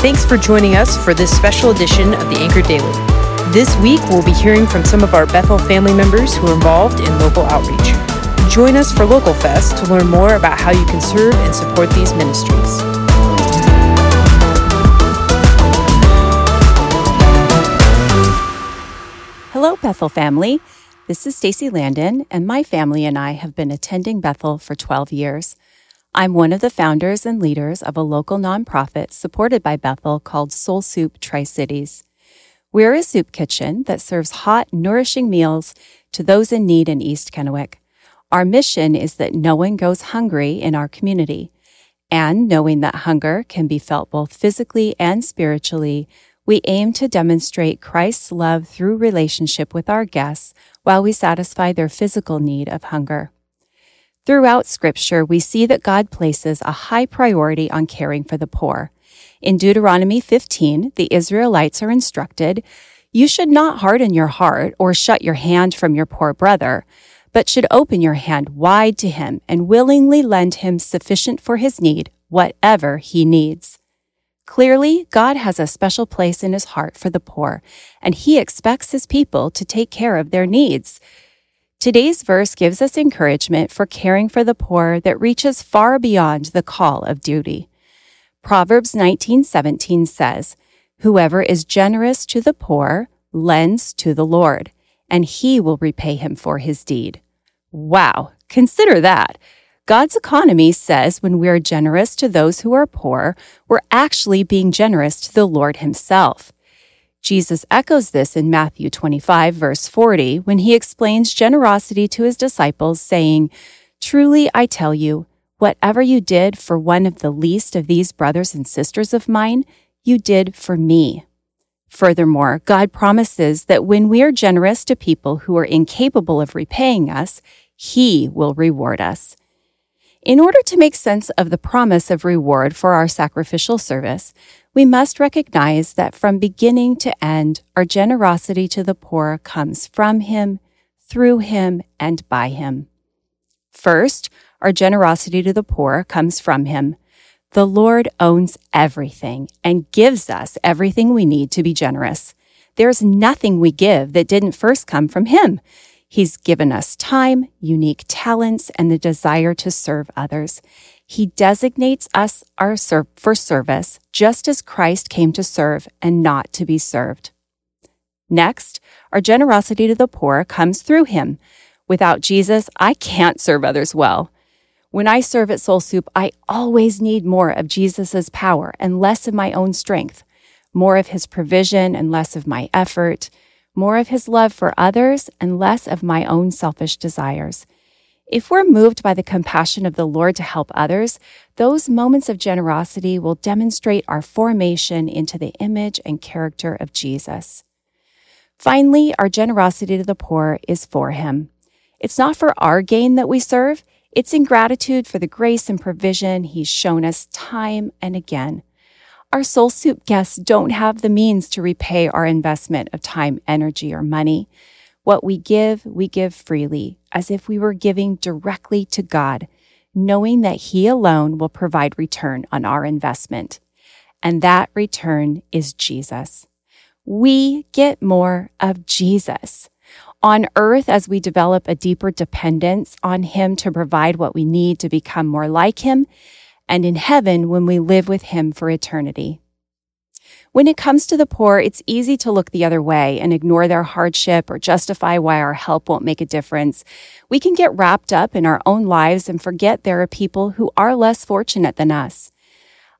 Thanks for joining us for this special edition of the Anchor Daily. This week, we'll be hearing from some of our Bethel family members who are involved in local outreach. Join us for Local Fest to learn more about how you can serve and support these ministries. Hello, Bethel family. This is Stacy Landon, and my family and I have been attending Bethel for 12 years. I'm one of the founders and leaders of a local nonprofit supported by Bethel called Soul Soup Tri Cities. We're a soup kitchen that serves hot, nourishing meals to those in need in East Kennewick. Our mission is that no one goes hungry in our community. And knowing that hunger can be felt both physically and spiritually, we aim to demonstrate Christ's love through relationship with our guests while we satisfy their physical need of hunger. Throughout Scripture, we see that God places a high priority on caring for the poor. In Deuteronomy 15, the Israelites are instructed, You should not harden your heart or shut your hand from your poor brother, but should open your hand wide to him and willingly lend him sufficient for his need, whatever he needs. Clearly, God has a special place in his heart for the poor, and he expects his people to take care of their needs. Today's verse gives us encouragement for caring for the poor that reaches far beyond the call of duty. Proverbs 19:17 says, "Whoever is generous to the poor lends to the Lord, and he will repay him for his deed." Wow, consider that. God's economy says when we are generous to those who are poor, we're actually being generous to the Lord himself. Jesus echoes this in Matthew 25, verse 40, when he explains generosity to his disciples, saying, Truly I tell you, whatever you did for one of the least of these brothers and sisters of mine, you did for me. Furthermore, God promises that when we are generous to people who are incapable of repaying us, He will reward us. In order to make sense of the promise of reward for our sacrificial service, we must recognize that from beginning to end, our generosity to the poor comes from Him, through Him, and by Him. First, our generosity to the poor comes from Him. The Lord owns everything and gives us everything we need to be generous. There's nothing we give that didn't first come from Him. He's given us time, unique talents, and the desire to serve others. He designates us our ser- for service just as Christ came to serve and not to be served. Next, our generosity to the poor comes through him. Without Jesus, I can't serve others well. When I serve at Soul Soup, I always need more of Jesus' power and less of my own strength, more of his provision and less of my effort, more of his love for others and less of my own selfish desires. If we're moved by the compassion of the Lord to help others, those moments of generosity will demonstrate our formation into the image and character of Jesus. Finally, our generosity to the poor is for Him. It's not for our gain that we serve, it's in gratitude for the grace and provision He's shown us time and again. Our Soul Soup guests don't have the means to repay our investment of time, energy, or money. What we give, we give freely, as if we were giving directly to God, knowing that He alone will provide return on our investment. And that return is Jesus. We get more of Jesus. On earth, as we develop a deeper dependence on Him to provide what we need to become more like Him, and in heaven when we live with Him for eternity. When it comes to the poor, it's easy to look the other way and ignore their hardship or justify why our help won't make a difference. We can get wrapped up in our own lives and forget there are people who are less fortunate than us.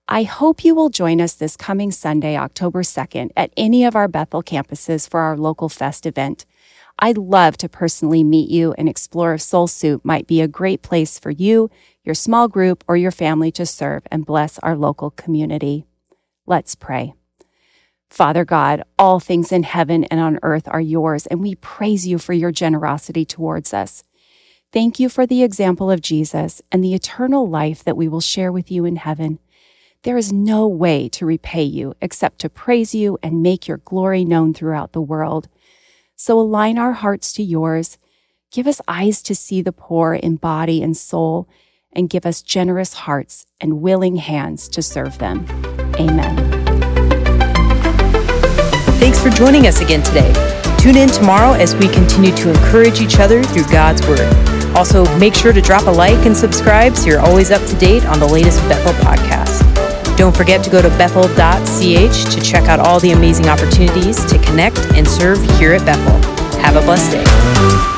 I hope you will join us this coming Sunday, October 2nd, at any of our Bethel campuses for our local fest event. I'd love to personally meet you and explore if Soul Soup might be a great place for you, your small group, or your family to serve and bless our local community. Let's pray. Father God, all things in heaven and on earth are yours, and we praise you for your generosity towards us. Thank you for the example of Jesus and the eternal life that we will share with you in heaven. There is no way to repay you except to praise you and make your glory known throughout the world. So align our hearts to yours. Give us eyes to see the poor in body and soul, and give us generous hearts and willing hands to serve them. Amen. Thanks for joining us again today. Tune in tomorrow as we continue to encourage each other through God's Word. Also, make sure to drop a like and subscribe so you're always up to date on the latest Bethel podcast. Don't forget to go to bethel.ch to check out all the amazing opportunities to connect and serve here at Bethel. Have a blessed day.